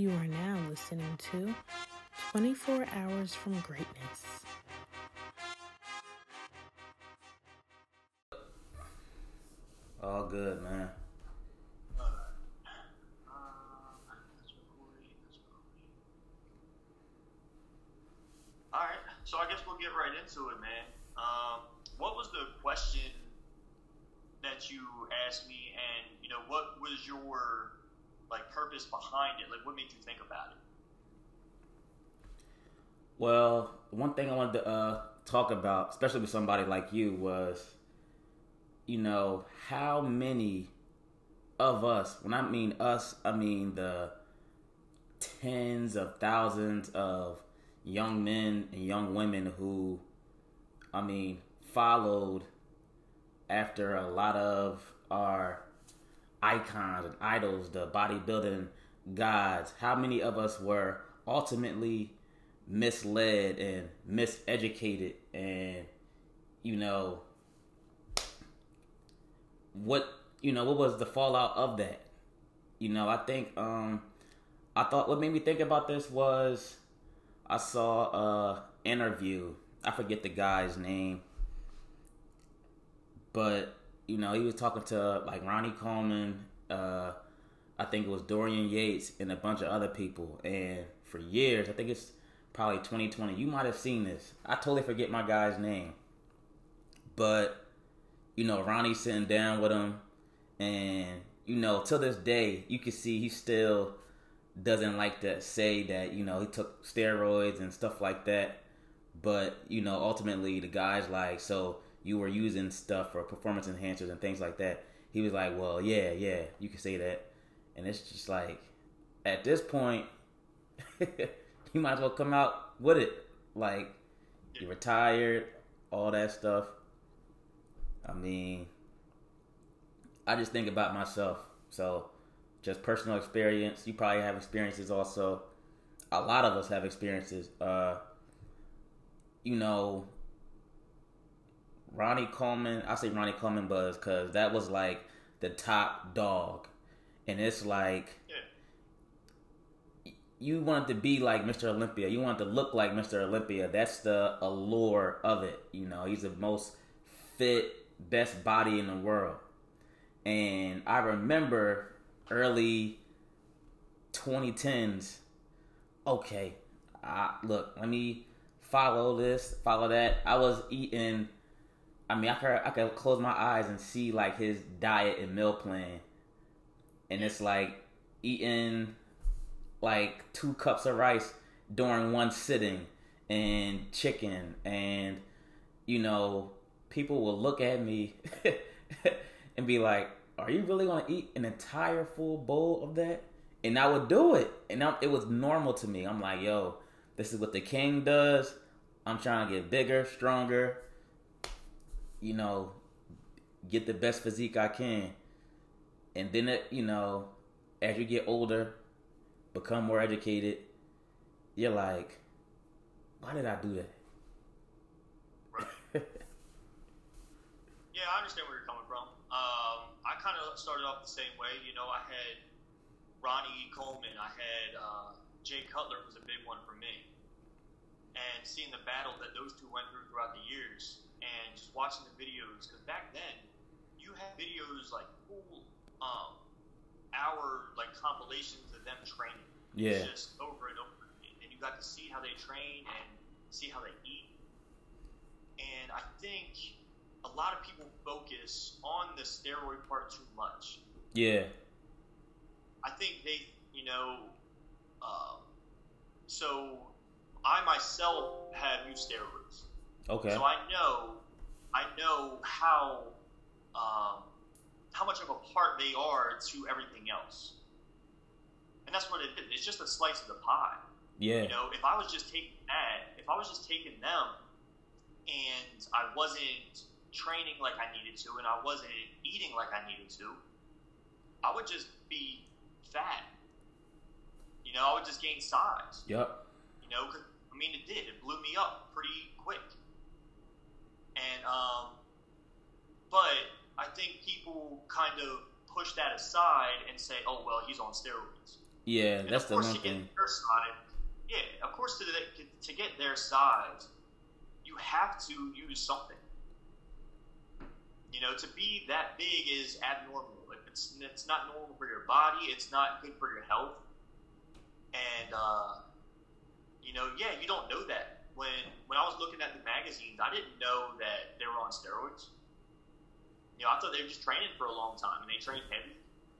You are now listening to 24 Hours from Greatness. What made you think about it? Well, one thing I wanted to uh, talk about, especially with somebody like you, was you know how many of us. When I mean us, I mean the tens of thousands of young men and young women who, I mean, followed after a lot of our icons and idols, the bodybuilding gods. How many of us were ultimately misled and miseducated and you know what you know what was the fallout of that? You know i think um i thought what made me think about this was i saw a interview. I forget the guy's name. But you know he was talking to like ronnie coleman uh i think it was dorian yates and a bunch of other people. And for years i think it's probably 2020 you might have seen this. I totally forget my guy's name. But you know ronnie sitting down with him. And you know till this day you can see he still doesn't like to say that you know he took steroids and stuff like that. But you know ultimately the guy's like so you were using stuff for performance enhancers and things like that. He was like well yeah yeah you can say that and it's just like at this point you might as well come out with it. Like you're retired all that stuff. I mean i just think about myself. So just personal experience. You probably have experiences also. A lot of us have experiences. Uh you know ronnie coleman i say ronnie coleman buzz because that was like the top dog and it's like Yeah. you want to be like Mr. Olympia. You want to look like Mr. Olympia. That's the allure of it. You know, he's the most fit, best body in the world. And I remember early 2010s. Okay, I, look, let me follow this, follow that. I was eating. I mean, I could I could close my eyes and see like his diet and meal plan, and it's like eating like two cups of rice during one sitting and chicken. And you know people will look at me and be like are you really going to eat an entire full bowl of that? And i would do it. And I, it was normal to me. I'm like yo this is what the king does. I'm trying to get bigger stronger you know get the best physique i can and then it you know as you get older become more educated, you're like, why did I do that? Yeah, I understand where you're coming from. Um, I kind of started off the same way. You know, I had Ronnie Coleman, I had uh, Jay Cutler was a big one for me, and seeing the battle that those two went through throughout the years, and just watching the videos. Because back then, you had videos like full um, hour like compilations of them training. Yeah. Just over and over, again. and you got to see how they train and see how they eat. And I think a lot of people focus on the steroid part too much. Yeah, I think they, you know, um, so I myself have used steroids, okay. so I know, I know how, um, how much of a part they are to everything else, and that's what it is. It's just a slice of the pie. yeah, You know, if I was just taking that, if I was just taking them, and I wasn't training like I needed to, and I wasn't eating like I needed to, I would just be fat. You know, I would just gain size. yep, You know, 'cause, I mean, it did. It blew me up pretty quick. And um, but I think people kind of push that aside and say, "Oh well, he's on steroids." Yeah, And that's of the course, one to get thing. their side, yeah, of course, to, the, to get their side, you have to use something. You know, to be that big is abnormal. Like it's it's not normal for your body. It's not good for your health. And uh, you know, yeah, you don't know that. When when I was looking at the magazines, I didn't know that they were on steroids. You know, I thought they were just training for a long time, and they trained heavy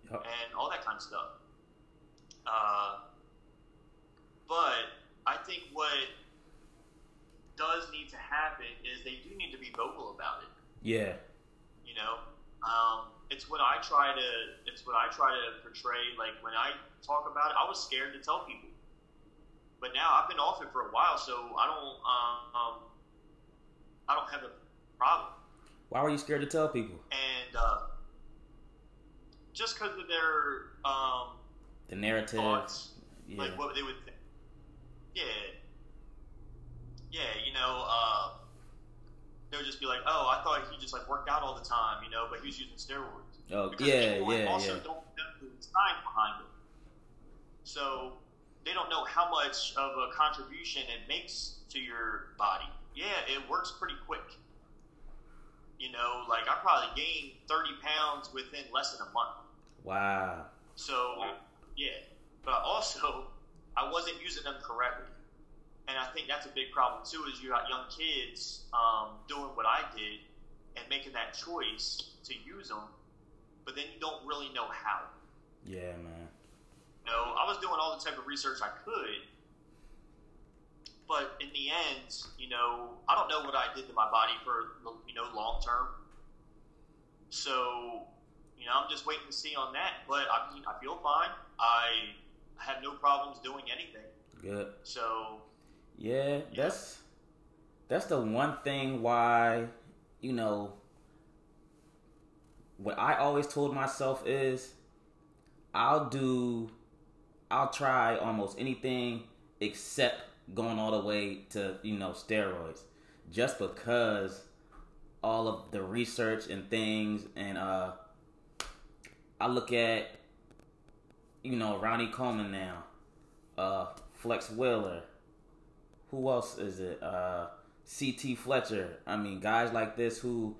Yup. and all that kind of stuff. Uh, but I think what does need to happen is they do need to be vocal about it. Yeah, You know, um, it's what I try to. It's what I try to portray. Like when I talk about it, I was scared to tell people, but now I've been off it for a while, so I don't. Um, I don't have a problem. Why were you scared to tell people? And uh, just because of their um, The narrative. thoughts, Yeah, like what they would think. Yeah. Yeah, you know, uh, they would just be like, oh, I thought he just like worked out all the time, you know, but he was using steroids. oh Because yeah, people yeah, also yeah. don't know the science behind it. So they don't know how much of a contribution it makes to your body. Yeah, it works pretty quick. You know, like I probably gained 30 pounds within less than a month. Wow. So, yeah. But also, I wasn't using them correctly. And I think that's a big problem too. Is you got young kids um, doing what I did and making that choice to use them, but then you don't really know how. Yeah, man. You know, I was doing all the type of research I could, but in the end, you know, I don't know what I did to my body for you know long term. So, you know, I'm just waiting to see on that. But I mean, I feel fine. I have no problems doing anything. Good. So, Yeah, that's that's the one thing why, you know, what I always told myself is I'll do I'll try almost anything except going all the way to, you know, steroids. Just because all of the research and things and uh I look at you know, Ronnie Coleman now, uh Flex Wheeler, who else is it? Uh, CT Fletcher. I mean, guys like this who,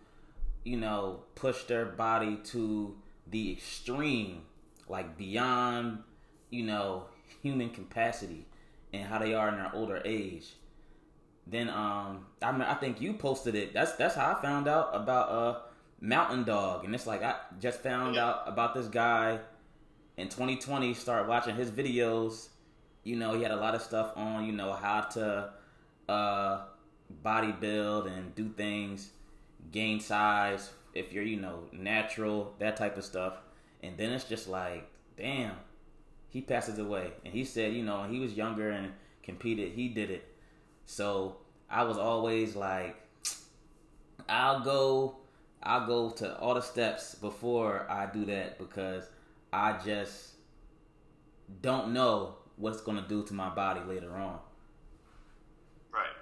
you know, push their body to the extreme, like beyond, you know, human capacity, and how they are in their older age. Then, um, I mean, I think you posted it. That's that's how I found out about uh Mountain Dog, and it's like I just found Yeah. out about this guy in 2020. Start watching his videos you know, he had a lot of stuff on, you know, how to uh body build and do things, gain size if you're, you know, natural, that type of stuff. And then it's just like, damn, he passes away. And he said, you know, he was younger and competed, he did it. So I was always like, I'll go I'll go to all the steps before I do that because I just don't know what's gonna do to my body later on. right.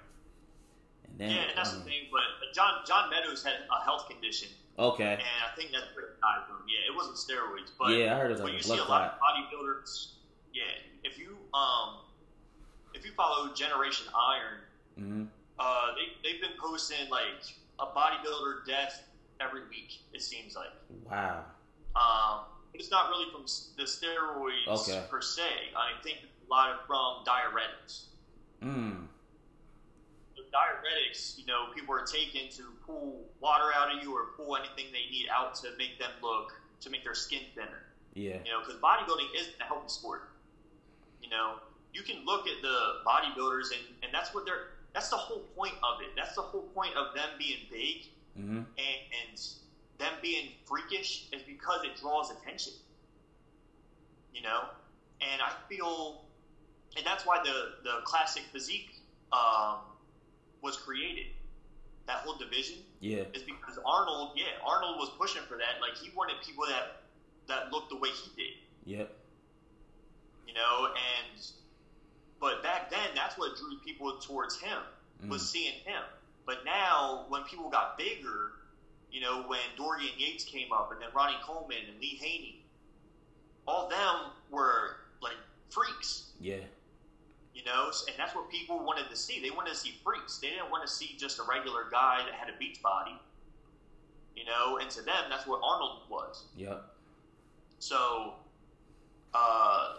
And then, Yeah, and that's um, the thing. But John John Meadows had a health condition, Okay. and I think that's died from. Yeah, it wasn't steroids, but Yeah, I heard it was when like you see a lot of bodybuilders, yeah, if you um, if you follow Generation Iron, hmm uh, they they've been posting like a bodybuilder death every week. It seems like. Wow. Um, but it's not really from the steroids Okay. per se. I think a lot of from diuretics. Mm. Diuretics, you know, people are taking to pull water out of you or pull anything they need out to make them look to make their skin thinner. Yeah. You know, because bodybuilding isn't a healthy sport. You know, you can look at the bodybuilders and, and that's what they're that's the whole point of it. That's the whole point of them being big hmm and, and them being freakish is because it draws attention. You know, and I feel, and that's why the the classic physique um, was created. That whole division Yeah. is because Arnold, yeah, Arnold was pushing for that. Like he wanted people that that looked the way he did. Yep. You know, and but back then that's what drew people towards him was Mm. seeing him. But now, when people got bigger, you know, when Dorian Yates came up, and then Ronnie Coleman and Lee Haney, all them were like freaks. Yeah. You know, and that's what people wanted to see. They wanted to see freaks. They didn't want to see just a regular guy that had a beach body. You know, and to them, that's what Arnold was. Yep. So, uh,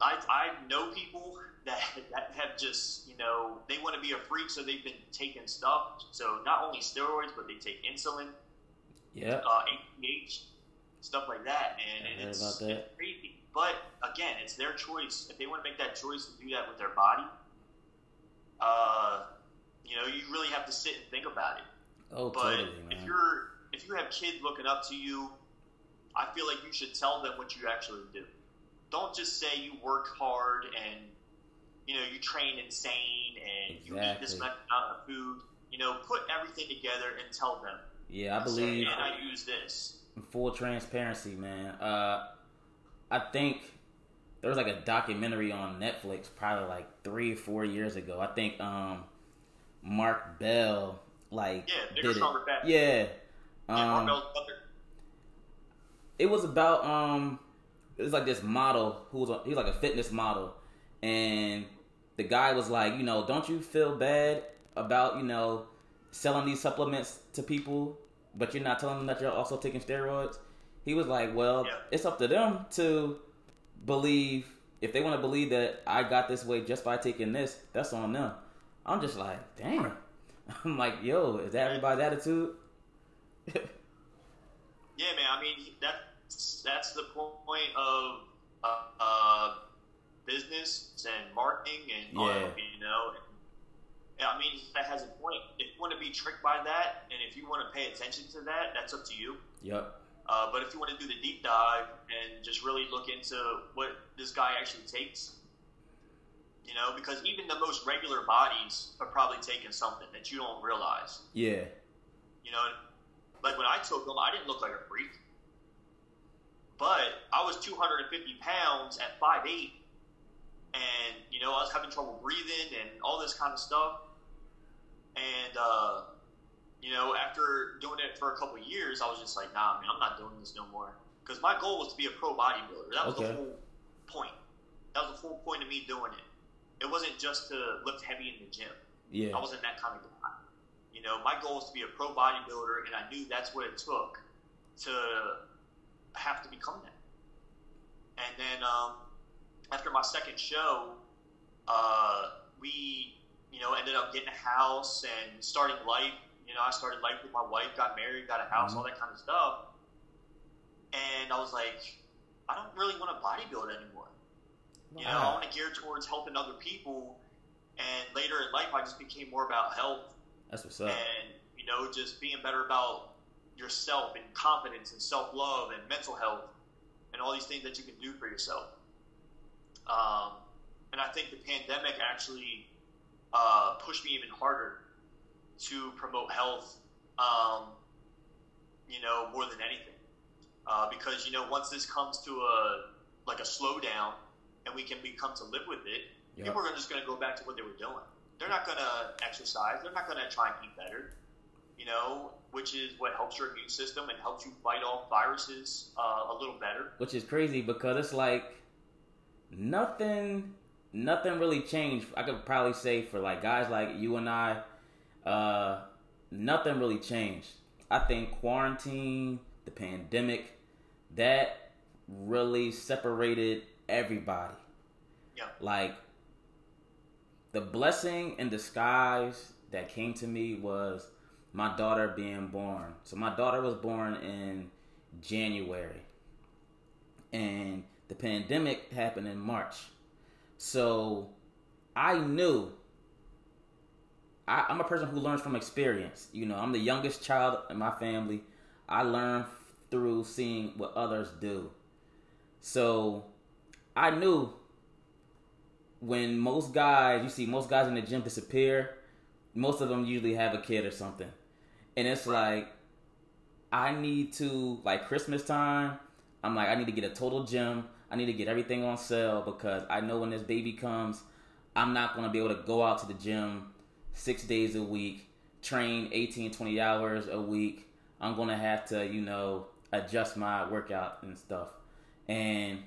I I know people that that have just you know they want to be a freak, so they've been taking stuff. So not only steroids, but they take insulin, Yeah. uh, APH, stuff like that, and, I and it's, that. it's crazy. But again, it's their choice. If they want to make that choice to do that with their body, uh, you know, you really have to sit and think about it. Oh, But totally, if you're if you have kids looking up to you, I feel like you should tell them what you actually do. Don't just say you work hard and you know you train insane and you eat this much amount of food. You know, put everything together and tell them. Yeah, I Say, believe and I use this. full transparency, man. Uh, I think there was like a documentary on Netflix probably like three or four years ago. I think um, Mark Bell like Yeah, bigger, did it. Yeah. Yeah, Um, Mark Bell's brother. it was about um it was like this model who was he was like a fitness model and the guy was like you know don't you feel bad about you know selling these supplements to people but you're not telling them that you're also taking steroids he was like well Yeah. it's up to them to believe if they want to believe that i got this way just by taking this that's on them i'm just like damn i'm like yo is that everybody's attitude Yeah, man. I mean, that's that's the point of uh, uh, business and marketing and all Yeah. that, you know. I mean, that has a point. If you want to be tricked by that, and if you want to pay attention to that, that's up to you. yep Uh, but if you want to do the deep dive and just really look into what this guy actually takes, you know, because even the most regular bodies are probably taking something that you don't realize. yeah You know, like when I took them, I didn't look like a freak. But I was 250 pounds at 5'8. And, you know, I was having trouble breathing and all this kind of stuff. And, uh, you know, after doing it for a couple of years, I was just like, nah, man, I'm not doing this no more. Because my goal was to be a pro bodybuilder. That was Okay. the whole point. That was the whole point of me doing it. It wasn't just to lift heavy in the gym. yeah I wasn't that kind of guy. You know, my goal was to be a pro bodybuilder, and I knew that's what it took to have to become that. And then um, after my second show, uh, we, you know, ended up getting a house and starting life. You know, I started life with my wife, got married, got a house, Mhm. all that kind of stuff. And I was like, I don't really want to bodybuild anymore. You know, I want to gear towards helping other people. And later in life, I just became more about health that's what's up and, you know, just being better about yourself and confidence and self love and mental health and all these things that you can do for yourself. Um, and I think the pandemic actually uh, pushed me even harder to promote health, um, you know, more than anything. Uh, because, you know, once this comes to a, like a slowdown and we can become to live with it, Yep. people are just going to go back to what they were doing. They're not going to exercise. They're not going to try and eat better, you know, which is what helps your immune system and helps you fight off viruses uh, a little better. which is crazy because it's like nothing nothing really changed i could probably say for like guys like you and i uh nothing really changed i think quarantine the pandemic that really separated everybody Yeah. like the blessing in disguise that came to me was my daughter being born so my daughter was born in january and the pandemic happened in March. So I knew I, I'm a person who learns from experience. You know, I'm the youngest child in my family. I learn through seeing what others do. So I knew when most guys, you see most guys in the gym disappear, most of them usually have a kid or something. And it's like, I need to, like Christmas time, I'm like, I need to get a total gym. I need to get everything on sale because I know when this baby comes, I'm not going to be able to go out to the gym six days a week, train 18, 20 hours a week. I'm going to have to, you know, adjust my workout and stuff. And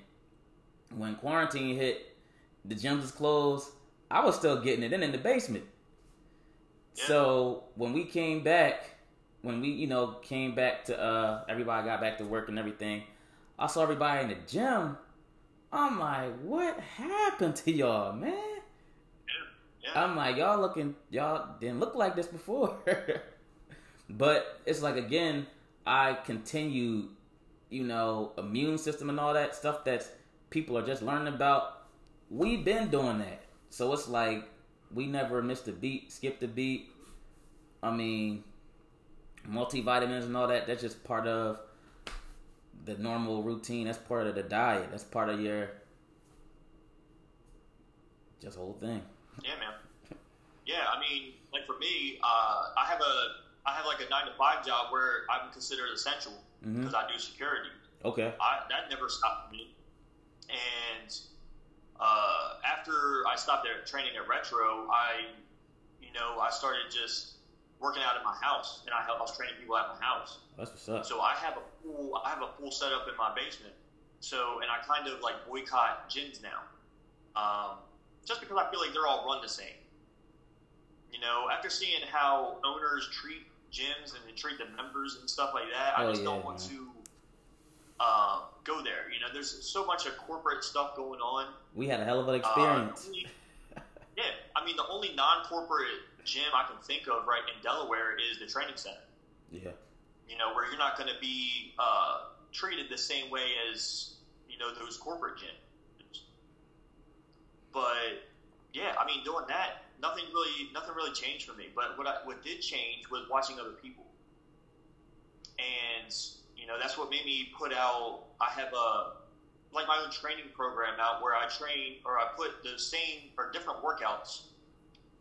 when quarantine hit, the gyms was closed. I was still getting it in in the basement. So when we came back, when we you know came back to uh everybody got back to work and everything, I saw everybody in the gym. I'm like, what happened to y'all, man? Yeah. I'm like, y'all looking, y'all didn't look like this before. but it's like again, I continue, you know, immune system and all that stuff that people are just learning about. We've been doing that, so it's like we never missed a beat, skipped a beat. I mean, multivitamins and all that. That's just part of the normal routine. That's part of the diet. That's part of your just whole thing. Yeah, man. Yeah, I mean, like for me, uh, I have a I have like a nine to five job where I'm considered essential because I do security. Okay. I, that never stopped me. And uh, after I stopped there training at Retro, I, you know, I started just working out at my house, and I, I was training people at my house. That's what's up. So I have a pool. I have a pool set up in my basement. So, and I kind of like boycott gyms now, um, just because I feel like they're all run the same. You know, after seeing how owners treat gyms and they treat the members and stuff like that, I Oh, just yeah, don't want man. to uh, go there. You know, there's so much of corporate stuff going on. We had a hell of an Uh, experience. yeah, I mean, the only non-corporate gym I can think of right in Delaware is the training center yeah. you know, where you're not going to be uh, treated the same way as you know those corporate gyms. But yeah, I mean, doing that, nothing really, nothing really changed for me. But what I, what did change was watching other people, and you know, that's what made me put out. I have a like my own training program out where I train or I put the same or different workouts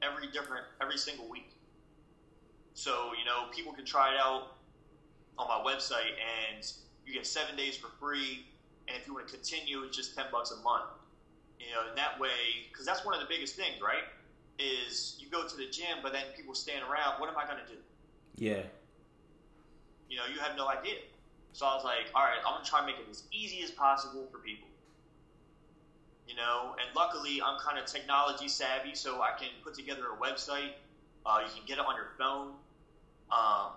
every different every single week. So you know, people can try it out on my website, and you get seven days for free. And if you want to continue, it's just ten bucks a month. You know, in that way, because that's one of the biggest things, right? Is you go to the gym, but then people stand around. What am I going to do? Yeah. You know, you have no idea. So I was like, all right, I'm gonna try and make it as easy as possible for people. You know, and luckily I'm kind of technology savvy, so I can put together a website. Uh, you can get it on your phone. Um,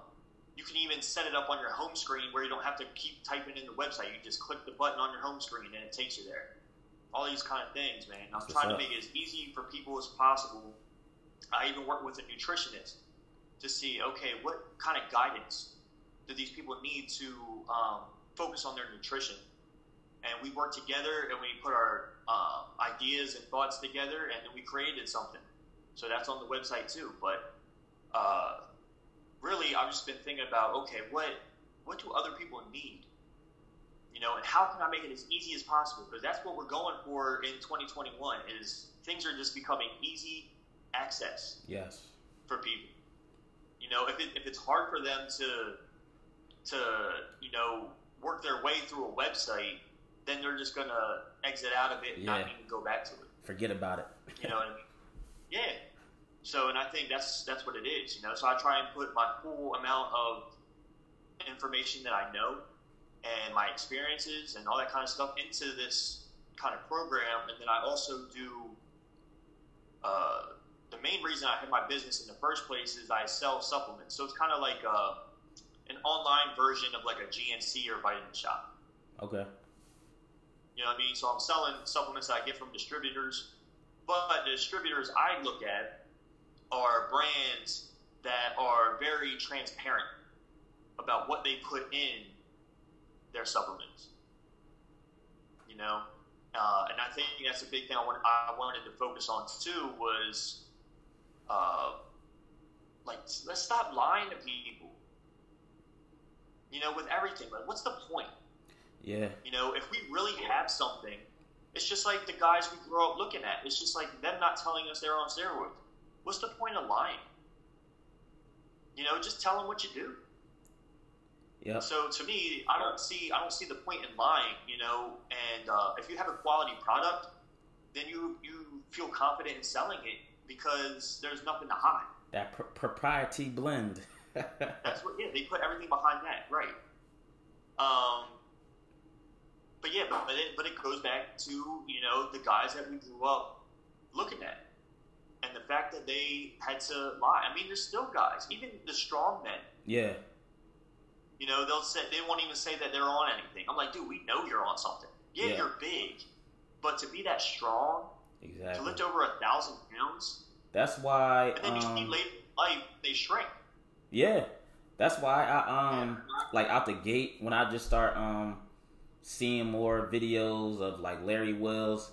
you can even set it up on your home screen where you don't have to keep typing in the website. You just click the button on your home screen and it takes you there. All these kind of things, man. I'm trying to make it as easy for people as possible. I even work with a nutritionist to see, okay, what kind of guidance do these people need to um, focus on their nutrition? And we worked together and we put our uh, ideas and thoughts together and then we created something. So that's on the website too. But uh, really, I've just been thinking about, okay, what what do other people need? You know, and how can I make it as easy as possible? Because that's what we're going for in 2021. Is things are just becoming easy access Yes. for people. You know, if, it, if it's hard for them to to you know work their way through a website, then they're just gonna exit out of it and not even go back to it. Forget about it. You know what I mean? Yeah. So, and I think that's that's what it is. You know, so I try and put my full amount of information that I know and my experiences and all that kind of stuff into this kind of program, and then I also do. Uh, the main reason I have my business in the first place is I sell supplements. So it's kind of like uh an online version of like a GNC or vitamin shop. Okay. You know what I mean? So I'm selling supplements that I get from distributors, but the distributors I look at are brands that are very transparent about what they put in supplements. You know, uh, and I think that's a big thing I, want, I wanted to focus on too was uh, like let's stop lying to people. You know, with everything, like what's the point? Yeah. You know, if we really have something, it's just like the guys we grow up looking at. It's just like them not telling us they're on steroids. What's the point of lying? You know, just tell them what you do. Yep. So to me, I don't see I don't see the point in lying. You know, and uh, if you have a quality product, then you you feel confident in selling it because there's nothing to hide. That pr- propriety blend. That's what yeah they put everything behind that right. Um, but yeah, but, but it but it goes back to you know the guys that we grew up looking at, and the fact that they had to lie. I mean, there's still guys, even the strong men. Yeah. You know, they'll say they won't even say that they're on anything. I'm like, dude, we know you're on something. Yeah, Yeah. you're big, but to be that strong, exactly. to lift over a thousand pounds, That's why. and then you see Um, late in life they shrink. yeah. That's why I um like out the gate when I just start um seeing more videos of like Larry Wheels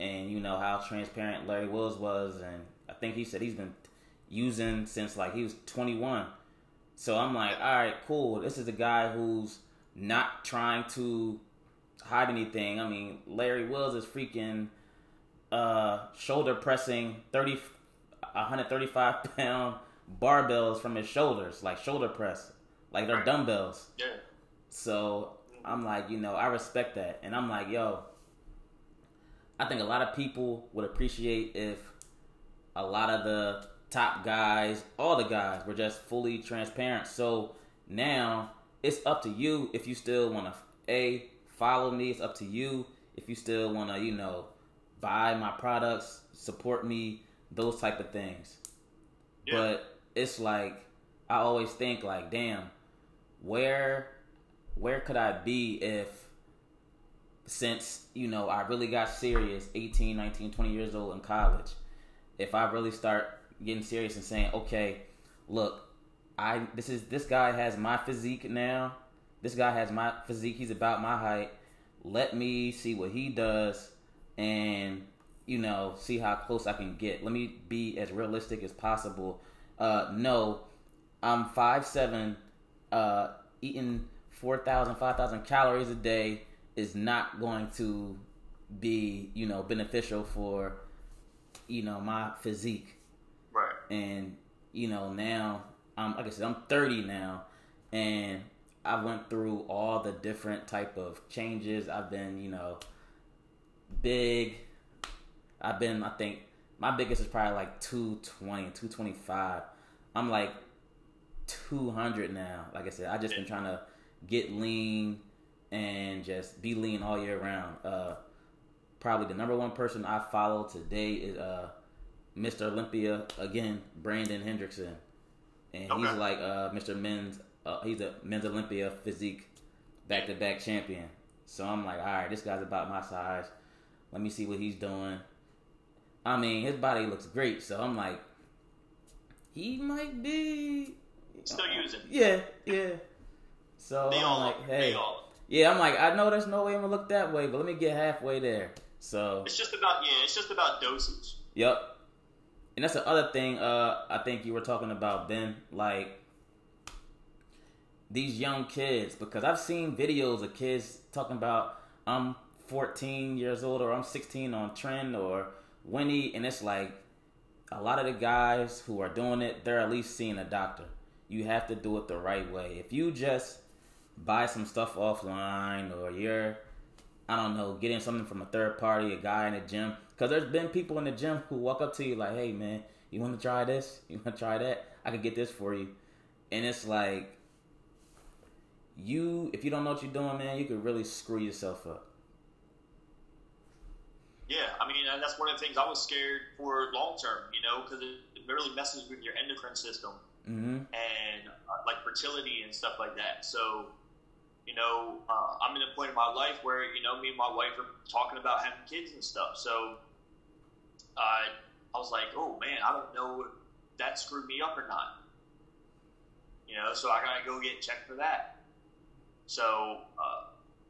and you know how transparent Larry Wheels was and I think he said he's been using since like he was 21. So I'm like, all right, cool. This is a guy who's not trying to hide anything. I mean, Larry Wheels is freaking uh, shoulder pressing 30, 135 pound barbells from his shoulders, like shoulder press, like they're dumbbells. Yeah, So I'm like, you know, I respect that. And I'm like, yo, I think a lot of people would appreciate if a lot of the top guys, all the guys, were just fully transparent. So now it's up to you if you still want to, A, follow me. It's up to you if you still want to, you know, buy my products, support me, those type of things. yeah. But it's like I always think like, damn, where where could I be if since, you know, I really got serious 18, 19, 20 years old in college, if I really start getting serious and saying, "Okay, look, I this is this guy has my physique now. This guy has my physique. He's about my height. Let me see what he does and you know, see how close I can get. Let me be as realistic as possible. Uh, no, I'm five seven. Uh, eating 4,000, 5,000 calories a day is not going to be, you know, beneficial for, you know, my physique. And you know, now I'm like I said, I'm 30 now, and I went through all the different type of changes. I've been, you know, big. I've been, I think, my biggest is probably like 220, 225. I'm like 200 now. Like I said, I just been trying to get lean and just be lean all year round. Uh, probably the number one person I follow today is uh, Mr. Olympia again, Brandon Hendrickson, and he's like uh, Mr. Men's. Uh, he's a Men's Olympia physique back to back champion. So I'm like, all right, this guy's about my size. Let me see what he's doing. I mean, his body looks great, so I'm like, he might be Still using. Yeah, yeah. So They I'm all, like, hey, all. yeah, I'm like, I know there's no way I'm gonna look that way, but let me get halfway there. So It's just about yeah. It's just about dosage. Yep. And that's the other thing uh I think you were talking about, Ben, like these young kids, because I've seen videos of kids talking about I'm 14 years old or I'm 16 on tren or Winnie, and it's like a lot of the guys who are doing it, they're at least seeing a doctor. You have to do it the right way. If you just buy some stuff offline or you're I don't know, getting something from a third party, a guy in a gym. Because there's been people in the gym who walk up to you like, hey, man, you want to try this? You want to try that? I could get this for you. And it's like, you, if you don't know what you're doing, man, you could really screw yourself up. Yeah, I mean, and that's one of the things I was scared for long term. You know, because it, it really messes with your endocrine system Mm-hmm. and uh, like fertility and stuff like that. So, you know, uh, I'm in a point in my life where you know me and my wife are talking about having kids and stuff. So, uh, I was like, oh man, I don't know if that screwed me up or not. You know, so I gotta go get checked for that. So uh,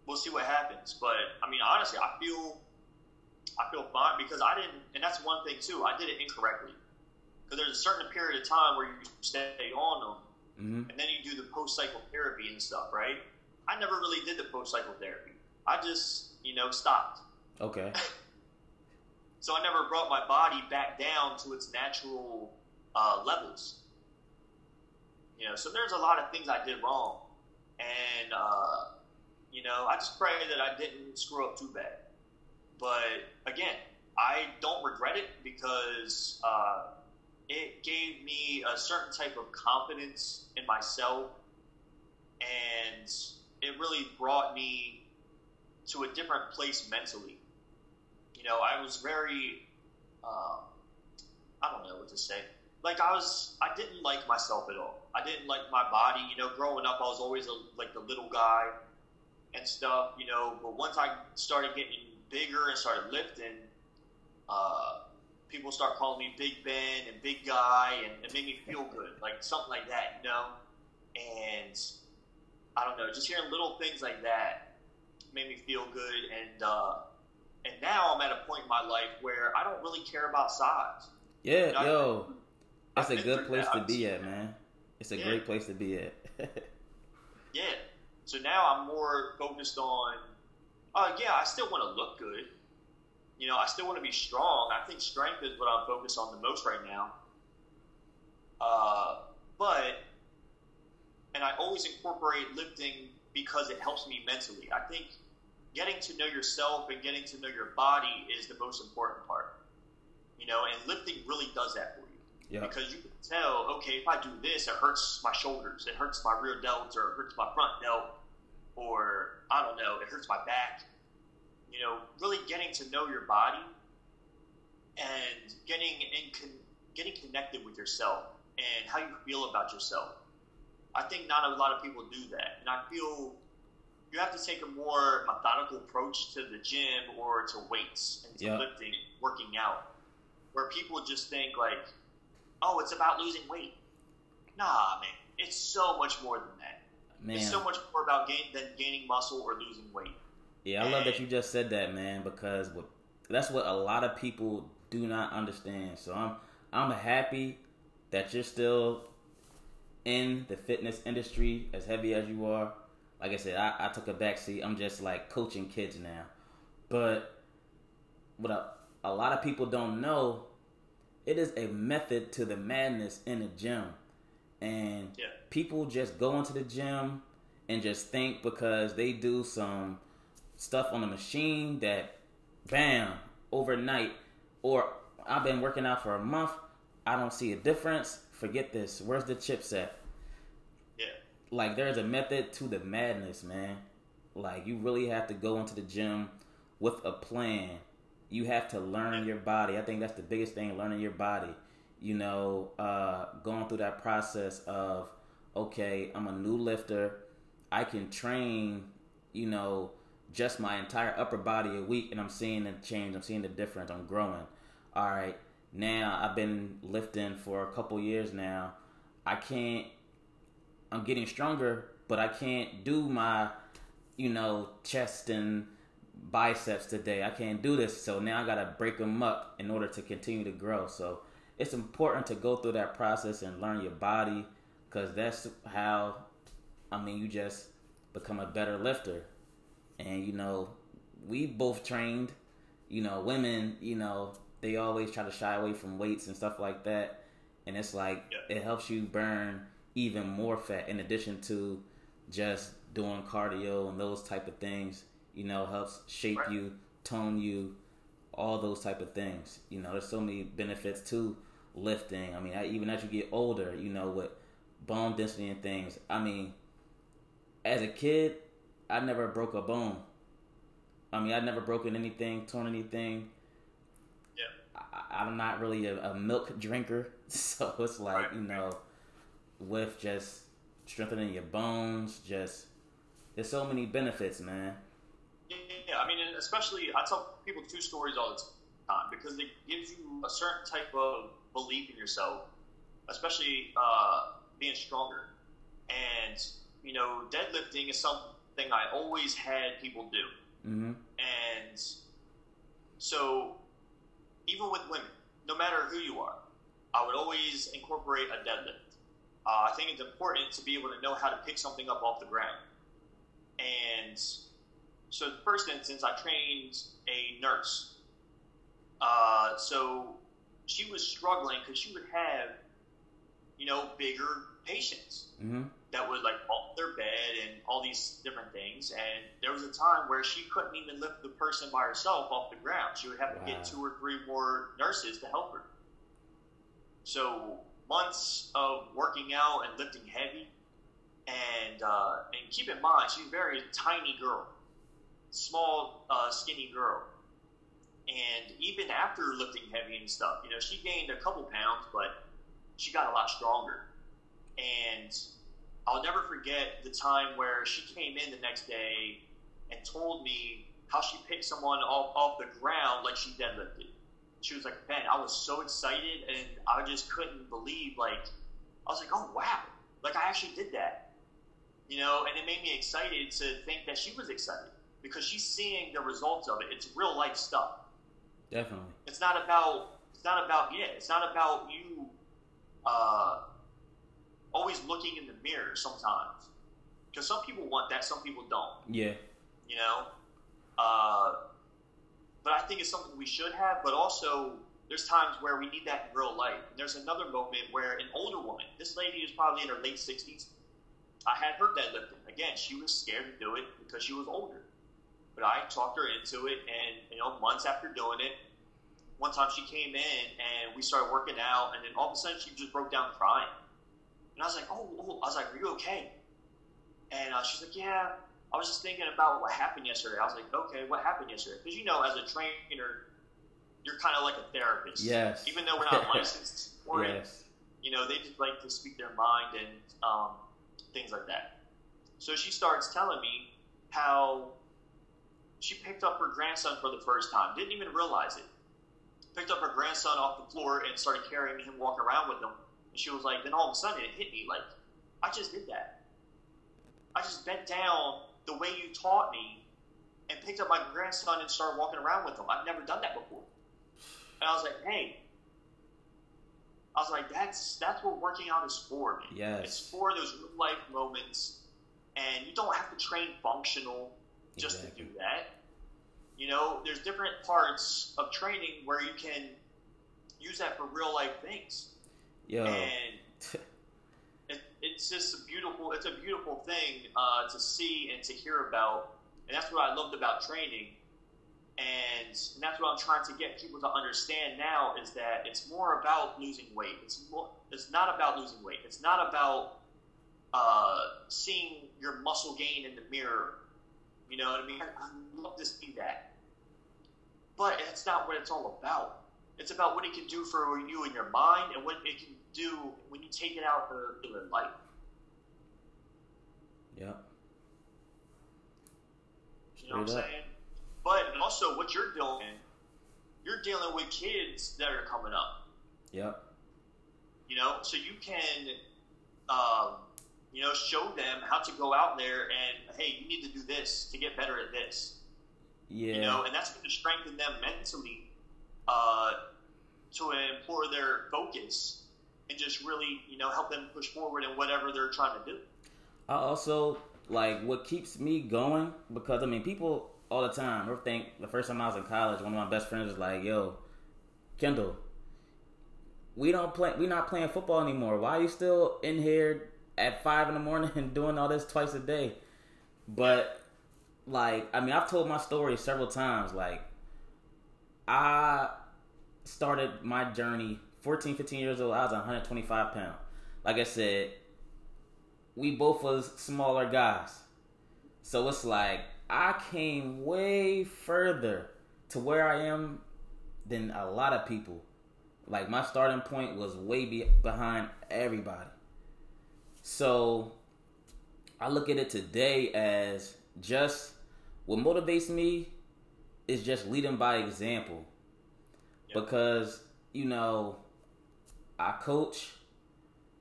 we'll see what happens. But I mean, honestly, I feel I feel fine because I didn't, and that's one thing too. I did it incorrectly because there's a certain period of time where you stay on them Mm-hmm. and then you do the post cycle therapy and stuff, right? I never really did the post cycle therapy. I just, you know, stopped. Okay. So I never brought my body back down to its natural uh, levels. You know, so there's a lot of things I did wrong, and uh, you know, I just pray that I didn't screw up too bad. But again, I don't regret it because uh, it gave me a certain type of confidence in myself, and it really brought me to a different place mentally. You know, I was very, um, I don't know what to say. Like I was, I didn't like myself at all. I didn't like my body. You know, growing up, I was always a, like the little guy and stuff. You know, but once I started getting bigger and started lifting, uh, people start calling me Big Ben and Big Guy, and it made me feel good, like something like that, you know. And I don't know, just hearing little things like that made me feel good, and uh, and now I'm at a point in my life where I don't really care about size. Yeah, You know, yo, I've it's a good place that. to be at, man. It's a Yeah. great place to be at. Yeah. So now I'm more focused on, uh, yeah, I still want to look good. You know, I still want to be strong. I think strength is what I'm focused on the most right now. Uh, but, and I always incorporate lifting because it helps me mentally. I think getting to know yourself and getting to know your body is the most important part. You know, and lifting really does that for you yeah, because you can tell, okay, if I do this, it hurts my shoulders, it hurts my rear delts, or it hurts my front delt, or I don't know, it hurts my back. You know, really getting to know your body and getting in con- getting connected with yourself and how you feel about yourself. I think not a lot of people do that, and I feel you have to take a more methodical approach to the gym or to weights and to Yeah. lifting, working out, where people just think like, oh, it's about losing weight. Nah, man, it's so much more than that. man. It's so much more about gain than gaining muscle or losing weight. Yeah, I love that you just said that, man, because what, that's what a lot of people do not understand. So I'm I'm happy that you're still in the fitness industry as heavy as you are. Like I said, I, I took a back seat. I'm just like coaching kids now. But what a, a lot of people don't know, it is a method to the madness in the gym. And Yeah. people just go into the gym and just think because they do some stuff on the machine that bam overnight or I've been working out for a month I don't see a difference forget this. Where's the chipset Yeah, like there's a method to the madness man. Like you really have to go into the gym with a plan. You have to learn your body. I think that's the biggest thing learning your body. You know uh, going through that process of okay I'm a new lifter. I can train you know just my entire upper body a week and I'm seeing the change. I'm seeing the difference. I'm growing. All right now I've been lifting for a couple years now I can't I'm getting stronger, but I can't do my, you know, chest and biceps today. I can't do this. So now I got to break them up in order to continue to grow. So it's important to go through that process and learn your body because that's how, I mean, you just become a better lifter. And, you know, we both trained, you know, women, you know, they always try to shy away from weights and stuff like that. And it's like, Yeah. it helps you burn even more fat in addition to just doing cardio and those type of things you know helps shape Right. you tone you all those type of things you know there's so many benefits to lifting i mean I, even as you get older you know with bone density and things i mean as a kid i never broke a bone i mean i never broken anything torn anything I'm not really a, a milk drinker, so it's like Right. you know, with just strengthening your bones, just there's so many benefits, man. yeah. I mean, especially I tell people two stories all the time because it gives you a certain type of belief in yourself, especially uh, being stronger. And you know, deadlifting is something I always had people do. hmm And so, even with women, no matter who you are, I would always incorporate a deadlift. Uh, I think it's important to be able to know how to pick something up off the ground. And so, the first instance, I trained a nurse. Uh, so, she was struggling because she would have, you know, bigger patients hmm that would like off their bed and all these different things. And there was a time where she couldn't even lift the person by herself off the ground. She would have to get two or three more nurses to help her. So months of working out and lifting heavy, and uh, and keep in mind she's a very tiny girl. small, uh, skinny girl. And even after lifting heavy and stuff, you know, she gained a couple pounds, but she got a lot stronger. And I'll never forget the time where she came in the next day and told me how she picked someone off, off the ground like she deadlifted. She was like, Ben, I was so excited and I just couldn't believe, like, I was like, oh, wow. Like, I actually did that. You know, and it made me excited to think that she was excited because she's seeing the results of it. It's real life stuff. Definitely. It's not about, it's not about, yeah, it's not about you, uh, always looking in the mirror sometimes. Because some people want that, some people don't. Yeah. You know? Uh, but I think it's something we should have, but also there's times where we need that in real life. And there's another moment where an older woman, this lady is probably in her late 60s, I had her deadlifting. Again, she was scared to do it because she was older. But I talked her into it, and you know, months after doing it, one time she came in and we started working out, and then all of a sudden she just broke down crying. And I was like, oh, oh I was like, are you okay? And uh, she's like, yeah, I was just thinking about what happened yesterday. I was like, okay, what happened yesterday? Because you know, as a trainer, you're kind of like a therapist. Yes. Even though we're not licensed for yes. it, you know, they just like to speak their mind and um, things like that. So she starts telling me how she picked up her grandson for the first time. Didn't even realize it. Picked up her grandson off the floor and started carrying him, walking around with him. And she was like, then all of a sudden it hit me like, I just did that. I just bent down the way you taught me and picked up my grandson and started walking around with him. I've never done that before. And I was like, hey, I was like, that's that's what working out is for, man. Yes. It's for those real life moments, and you don't have to train functional just Exactly. to do that. You know, there's different parts of training where you can use that for real life things, Yo. and it, it's just a beautiful. It's a beautiful thing uh, to see and to hear about, and that's what I loved about training. And, and that's what I'm trying to get people to understand now is that it's more about losing weight. It's more, it's not about losing weight. It's not about uh, seeing your muscle gain in the mirror. You know what I mean? I love to see that, but it's not what it's all about. It's about what it can do for you and your mind, and what it can do when you take it out for regular life. Yep. You know what I'm saying? But also, what you're doing, you're dealing with kids that are coming up. Yeah. You know, so you can, um, you know, show them how to go out there and hey, you need to do this to get better at this. Yeah. You know, and that's going to strengthen them mentally uh, to implore their focus and just really, you know, help them push forward in whatever they're trying to do. I also like what keeps me going because I mean people all the time. I think the first time I was in college, one of my best friends was like, "Yo, Kendall, we don't play. We're not playing football anymore. Why are you still in here at five in the morning and doing all this twice a day?" But like, I mean, I've told my story several times. Like, I started my journey 14, 15 years old. I was 125 pounds. Like I said, we both was smaller guys. So it's like I came way further to where I am than a lot of people. Like my starting point was way be- behind everybody. So I look at it today as just what motivates me is just leading by example. Yep. Because, you know, I coach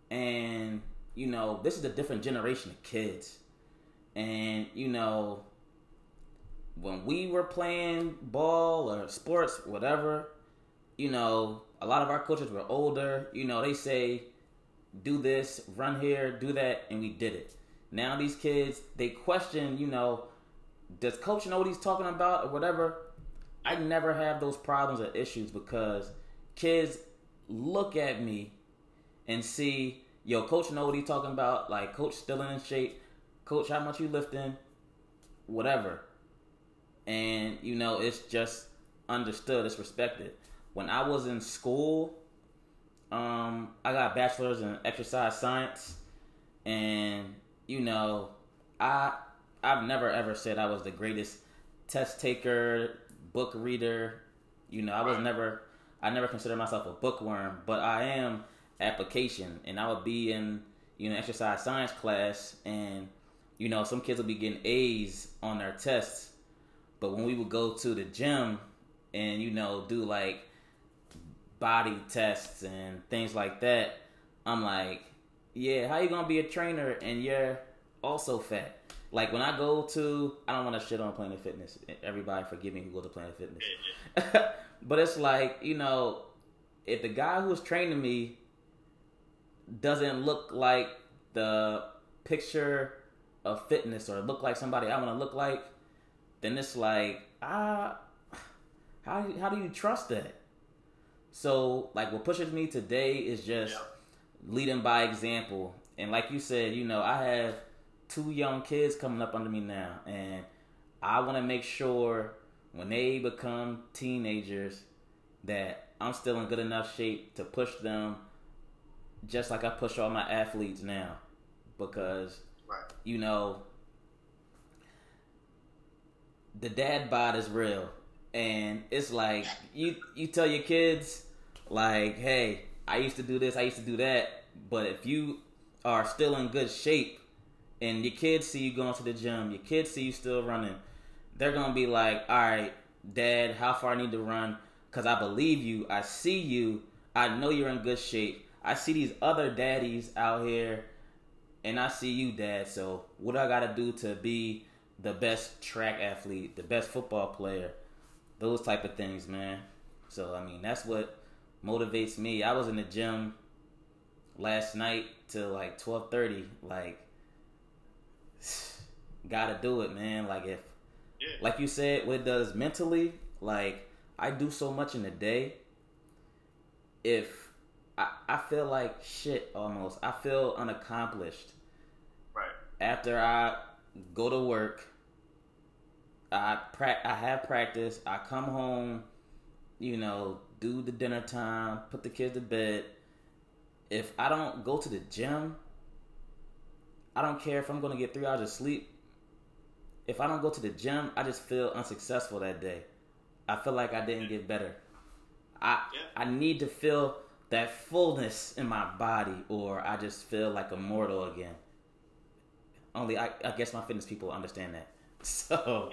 and you know, this is a different generation of kids. And, you know, when we were playing ball or sports, whatever, you know, a lot of our coaches were older. You know, they say, do this, run here, do that, and we did it. Now these kids, they question, you know, does coach know what he's talking about or whatever? I never have those problems or issues because kids look at me and see, yo, coach know what he's talking about. Like, coach still in shape. Coach, how much you lifting? Whatever. And, you know, it's just understood, it's respected. When I was in school, um, I got bachelor's in exercise science. And, you know, I I've never ever said I was the greatest test taker, book reader. You know, I was never, I never considered myself a bookworm, but I am application, and I would be in, you know, exercise science class, and you know, some kids will be getting A's on their tests, but when we would go to the gym and you know do like body tests and things like that, I'm like, yeah, how you gonna be a trainer and you're also fat? Like when I go to, I don't want to shit on Planet Fitness. Everybody, forgive me who go to Planet Fitness, but it's like you know, if the guy who's training me doesn't look like the picture of fitness or look like somebody I want to look like, then it's like ah, how how do you trust that? So like what pushes me today is just Yeah. leading by example. And like you said, you know, I have two young kids coming up under me now, and I want to make sure when they become teenagers that I'm still in good enough shape to push them just like I push all my athletes now because Right. you know the dad bod is real and it's like you you tell your kids like hey i used to do this i used to do that but if you are still in good shape and your kids see you going to the gym your kids see you still running they're gonna be like all right dad how far i need to run because i believe you i see you i know you're in good shape i see these other daddies out here and I see you, Dad. So what do I got to do to be the best track athlete, the best football player, those type of things, man. So I mean, that's what motivates me. I was in the gym last night till like twelve thirty. Like, gotta do it, man. Like if, Yeah. like you said, what it does mentally, like I do so much in a day. If I, I feel like shit almost. I feel unaccomplished right. after I go to work. I pra- I have practice. I come home, you know, do the dinner time, put the kids to bed. If I don't go to the gym, I don't care if I'm going to get three hours of sleep. If I don't go to the gym, I just feel unsuccessful that day. I feel like I didn't get better. I Yeah. I need to feel that fullness in my body, or I just feel like a mortal again. Only I, I guess my fitness people understand that. So,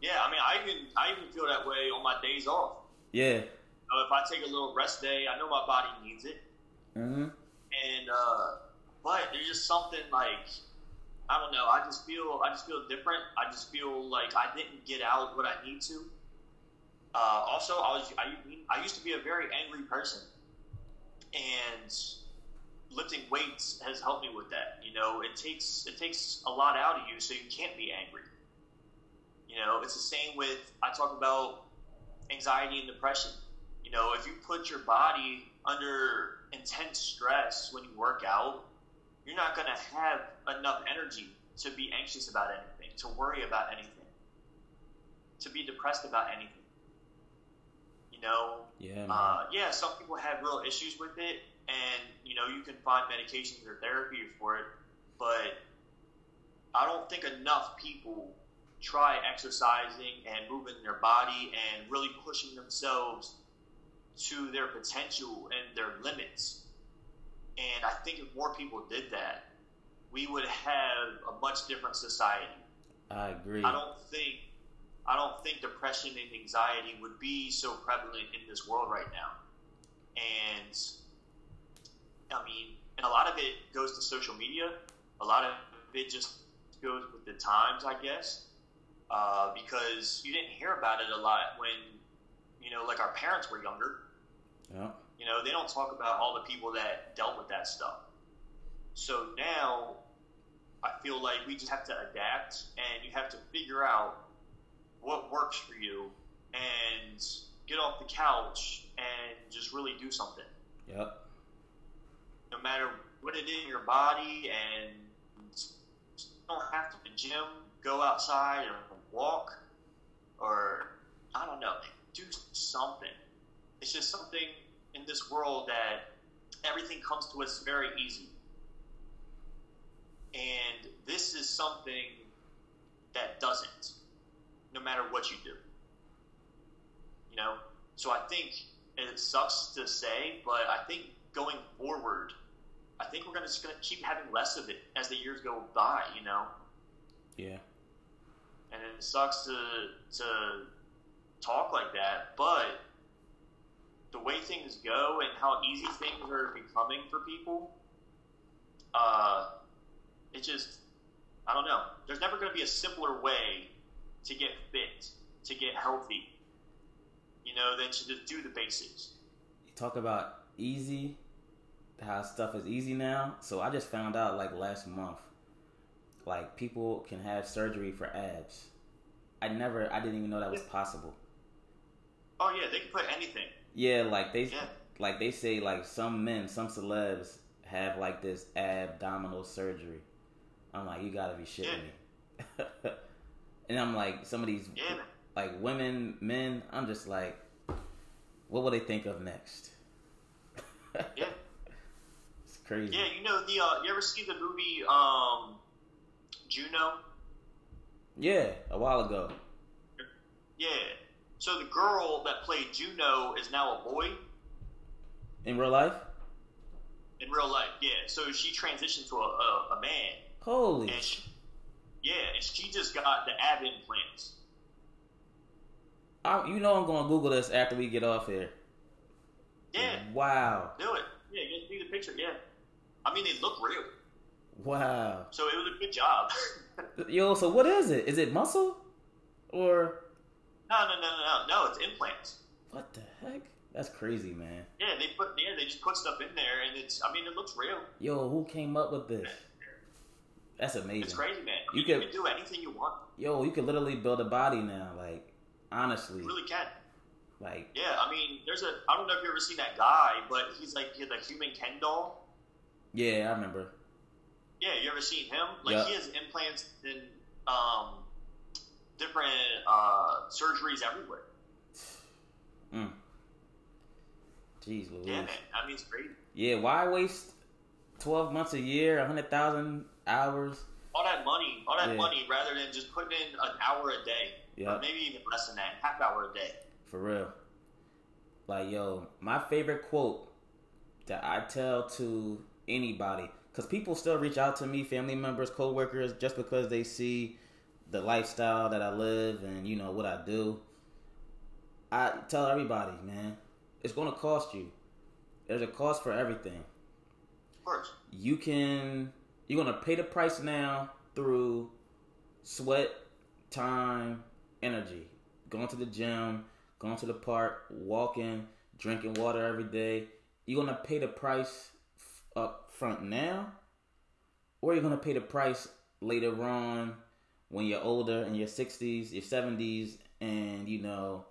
Yeah, I mean, I even I even feel that way on my days off. yeah. You know, if I take a little rest day, I know my body needs it, hmm and uh, but there's just something like I don't know. I just feel I just feel different. I just feel like I didn't get out what I need to. Uh, also, I was I, I used to be a very angry person, and lifting weights has helped me with that. You know, it takes it takes a lot out of you, so you can't be angry. You know, it's the same with I talk about anxiety and depression. You know, if you put your body under intense stress when you work out, you're not going to have enough energy to be anxious about anything, to worry about anything, to be depressed about anything. You know, Yeah, uh, yeah, some people have real issues with it, and you know you can find medications or therapy for it, but I don't think enough people try exercising and moving their body and really pushing themselves to their potential and their limits. And I think if more people did that, we would have a much different society. I agree. I don't think I don't think depression and anxiety would be so prevalent in this world right now. And I mean, and a lot of it goes to social media. A lot of it just goes with the times, I guess, uh, because you didn't hear about it a lot when you know, like our parents were younger. Yeah. You know, they don't talk about all the people that dealt with that stuff. So now I feel like we just have to adapt and you have to figure out what works for you and get off the couch and just really do something. Yep. No matter what it is in your body and you don't have to the gym, go outside and walk or I don't know, do something. It's just something in this world that everything comes to us very easy. And this is something that doesn't, no matter what you do. You know, so I think it sucks to say, but I think going forward, I think we're gonna just gonna keep having less of it as the years go by. You know, Yeah. and it sucks to to talk like that, but the way things go and how easy things are becoming for people, uh, it just I don't know. There's never going to be a simpler way to get fit, to get healthy, you know, than to just do the basics. You talk about easy, how stuff is easy now. So I just found out like last month, like people can have surgery for abs. I never, I didn't even know that was possible. Oh yeah, they can put anything. Yeah, like they, Yeah. like they say, like some men, some celebs have like this abdominal surgery. I'm like, you gotta be shitting me. and I'm like, some of these Yeah, like women, men, I'm just like, what will they think of next? Yeah. It's crazy. Yeah, you know the uh, you ever see the movie um, Juno? Yeah, a while ago. Yeah. So the girl that played Juno is now a boy In real life? in real life. Yeah. So she transitioned to a, a, a man, Holy and she, yeah, and she just got the ab implants. I, you know I'm gonna Google this after we get off here. Yeah, Wow. do it. Yeah, you see the picture. Yeah. I mean, they look real. Wow. So it was a good job. Yo, so what is it? Is it muscle? Or no, no, no, no, no, no. It's implants. what the heck? That's crazy, man. Yeah, they put yeah, they just put stuff in there, and it's. I mean, it looks real. Yo, who came up with this? That's amazing. It's crazy, man. You You, can- can do anything you want. Yo, you could literally build a body now. Like, honestly, You really can. like, Yeah, I mean, there's a. I don't know if you ever seen that guy, but he's like he's a human Ken doll. yeah, I remember. Yeah, you ever seen him? Like Yeah. he has implants in um, different uh, surgeries everywhere. Mm. Jeez, Louise. Yeah, man. I mean, it's crazy. Yeah, why waste twelve months a year, a hundred thousand hours? All that money, all that Yeah. money, rather than just putting in an hour a day, Yeah. or maybe even less than that, half hour a day. For real. Like, yo, my favorite quote that I tell to anybody, because people still reach out to me, family members, co workers, just because they see the lifestyle that I live and, you know, what I do. I tell everybody, man, it's going to cost you. There's a cost for everything. Of course. You can, you're going to pay the price now through sweat, time, energy. Going to the gym, going to the park, walking, drinking water every day. You're gonna pay the price up front now, or you're gonna pay the price later on when you're older in your 60s, your 70s, and you know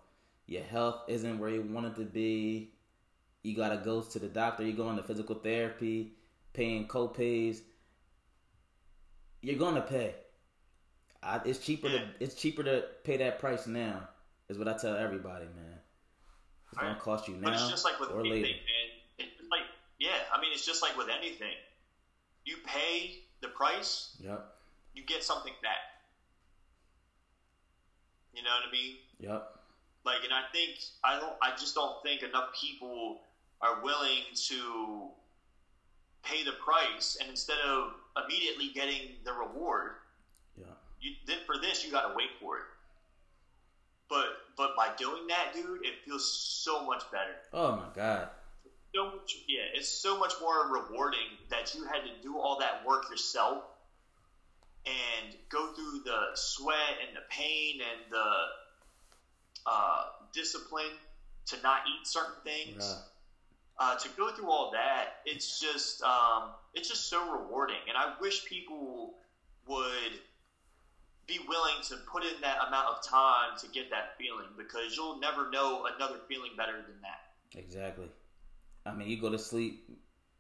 your health isn't where you want it to be. You gotta go to the doctor. You're going to physical therapy, paying co-pays. You're gonna pay. I, it's cheaper to it's cheaper to pay that price now. Is what I tell everybody, man. It's gonna cost you But it's now just like with or anything, later. man. It's like, yeah, I mean, it's just like with anything. You pay the price, Yep. you get something back. You know what I mean? Yep. Like, and I think I don't. I just don't think enough people are willing to pay the price, and instead of immediately getting the reward, Yeah. you then for this you got to wait for it. But but by doing that, dude, it feels so much better. Oh my god. so much yeah it's so much more rewarding that you had to do all that work yourself and go through the sweat and the pain and the uh, discipline to not eat certain things Right. uh, to go through all that it's just um, it's just so rewarding and i wish people would be willing to put in that amount of time to get that feeling because you'll never know another feeling better than that Exactly. I mean, you go to sleep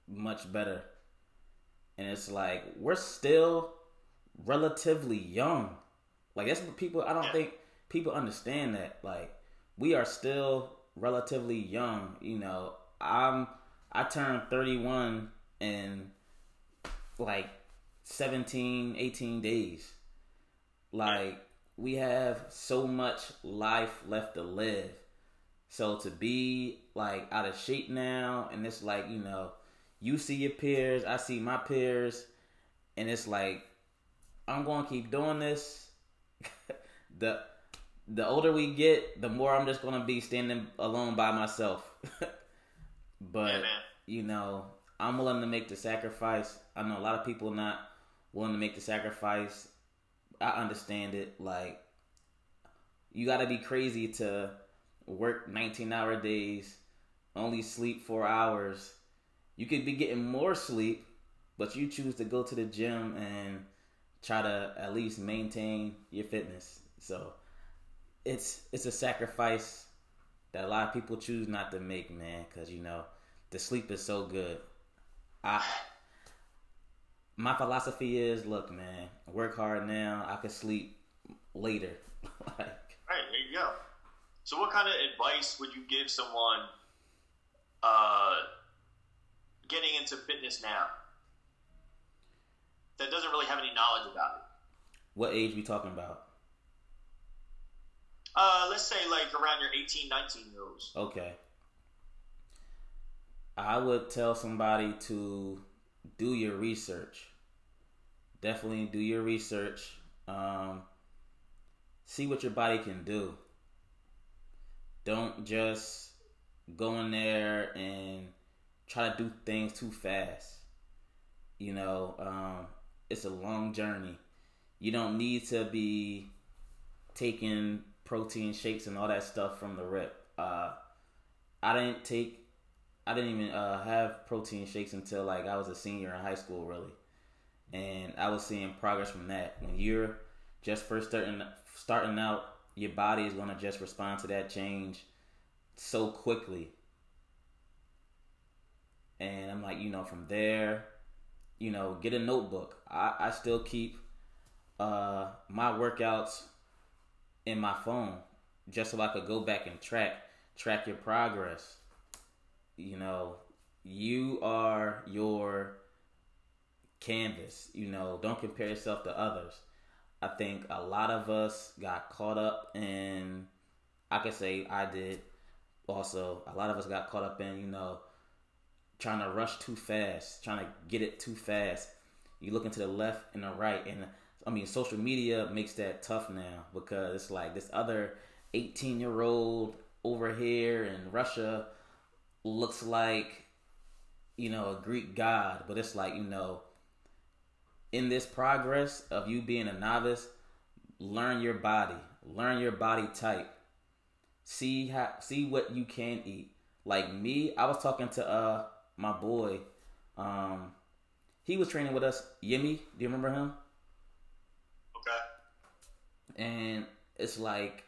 much better. And it's like we're still relatively young. Like that's what people I don't Yeah. think people understand that. Like we are still relatively young, you know. I'm I turned 31 in like 17, 18 days. Like we have so much life left to live. So to be like out of shape now, and it's like you know, you see your peers, I see my peers, and it's like I'm going to keep doing this. the the older we get, the more I'm just going to be standing alone by myself. but Yeah, you know, I'm willing to make the sacrifice. I know a lot of people not willing to make the sacrifice. I understand it. Like, you got to be crazy to work 19 hour days, only sleep four hours. You could be getting more sleep, but you choose to go to the gym and try to at least maintain your fitness. So, it's it's a sacrifice that a lot of people choose not to make, man, because you know the sleep is so good. I my philosophy is, look, man, work hard now. I can sleep later. like, Right, there you go. So, what kind of advice would you give someone uh, getting into fitness now that doesn't really have any knowledge about it? what age we talking about? Uh, let's say like around your 18, 19 year olds. Okay. I would tell somebody to do your research. Definitely do your research. Um, see what your body can do. Don't just go in there and try to do things too fast. You know, um, it's a long journey. You don't need to be taking protein shakes and all that stuff from the rip. Uh, I didn't take, I didn't even uh, have protein shakes until like I was a senior in high school, really, and I was seeing progress from that. When you're just first starting starting out, your body is gonna just respond to that change so quickly. And I'm like, you know, from there, you know, get a notebook. I, I still keep uh, my workouts in my phone just so I could go back and track track your progress. You know, you are your canvas. You know, don't compare yourself to others. I think a lot of us got caught up in I could say I did also. A lot of us got caught up in, you know, trying to rush too fast, trying to get it too fast. You're looking to the left and the right and I mean, social media makes that tough now because it's like this other 18 year old over here in Russia looks like, you know, a Greek god. But it's like, you know, in this progress of you being a novice, learn your body, learn your body type. See how, see what you can eat. Like me, I was talking to uh my boy. Um, he was training with us. Yimmy, do you remember him? Okay. and it's like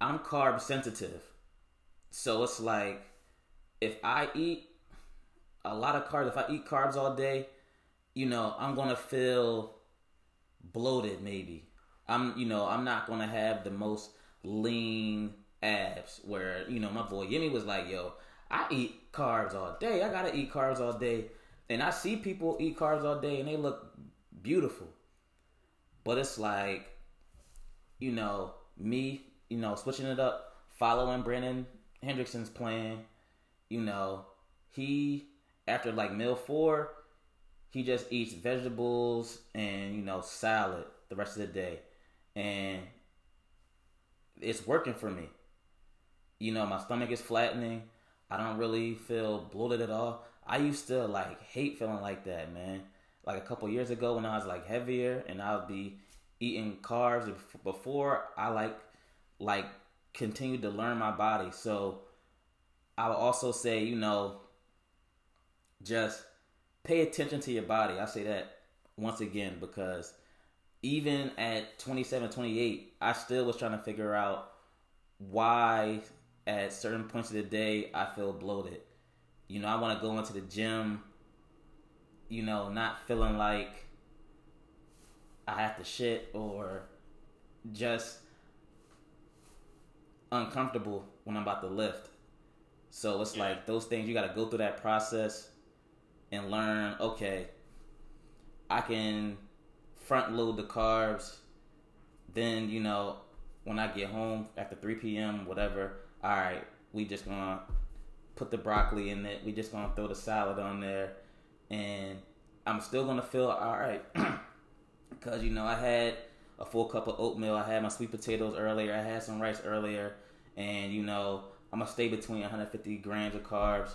I'm carb sensitive. So it's like if I eat a lot of carbs, if I eat carbs all day, you know, I'm gonna feel bloated maybe. I'm you know, I'm not gonna have the most lean abs where, you know, my boy Yimmy was like, yo, I eat carbs all day. I gotta eat carbs all day. And I see people eat carbs all day and they look beautiful. But it's like, you know, me, you know, switching it up, following Brandon Hendrickson's plan. You know, he after like meal four, he just eats vegetables and you know salad the rest of the day, and it's working for me. You know, my stomach is flattening. I don't really feel bloated at all. I used to like hate feeling like that, man. Like a couple years ago when I was like heavier and I would be eating carbs before I like like continued to learn my body. So I would also say, you know, just pay attention to your body. I say that once again because even at 27, 28, I still was trying to figure out why at certain points of the day I feel bloated. You know, I want to go into the gym, you know, not feeling like I have to shit or just uncomfortable when I'm about to lift. So it's Yeah. like those things you got to go through that process and learn. Okay, I can front load the carbs then you know when I get home after 3 p.m. whatever, all right, we just gonna put the broccoli in it. We just gonna throw the salad on there, and I'm still gonna feel all right because you know I had a full cup of oatmeal. I had my sweet potatoes earlier. I had some rice earlier, and you know I'm gonna stay between 150 grams of carbs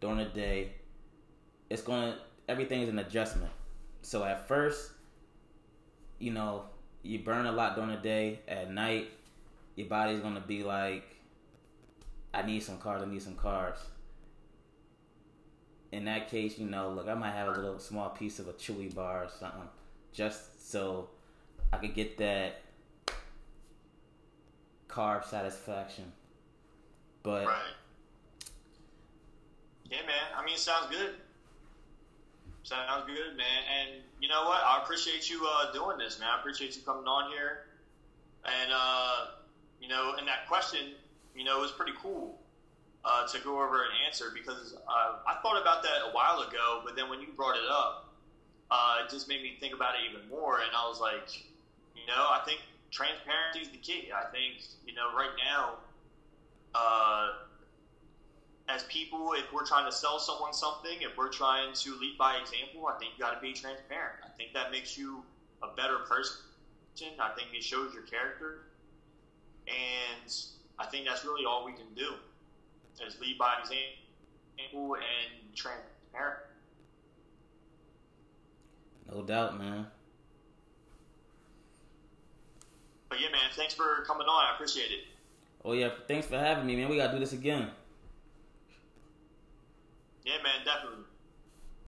during the day. It's gonna everything is an adjustment. So at first, you know, you burn a lot during the day. At night, your body's gonna be like, I need some carbs. I need some carbs. In that case, you know, look, I might have a little small piece of a chewy bar or something, just so I could get that carb satisfaction. But right. Yeah, man. I mean, it sounds good. Sounds good, man. And you know what? I appreciate you uh, doing this, man. I appreciate you coming on here. And uh, you know, and that question, you know, it was pretty cool uh, to go over and answer because uh, I thought about that a while ago, but then when you brought it up, uh, it just made me think about it even more. And I was like, you know, I think transparency is the key. I think you know, right now. Uh, as people, if we're trying to sell someone something, if we're trying to lead by example, I think you got to be transparent. I think that makes you a better person. I think it shows your character, and I think that's really all we can do is lead by example and transparent. No doubt, man. But yeah, man, thanks for coming on. I appreciate it. Oh yeah, thanks for having me, man. We gotta do this again. Yeah, man, definitely.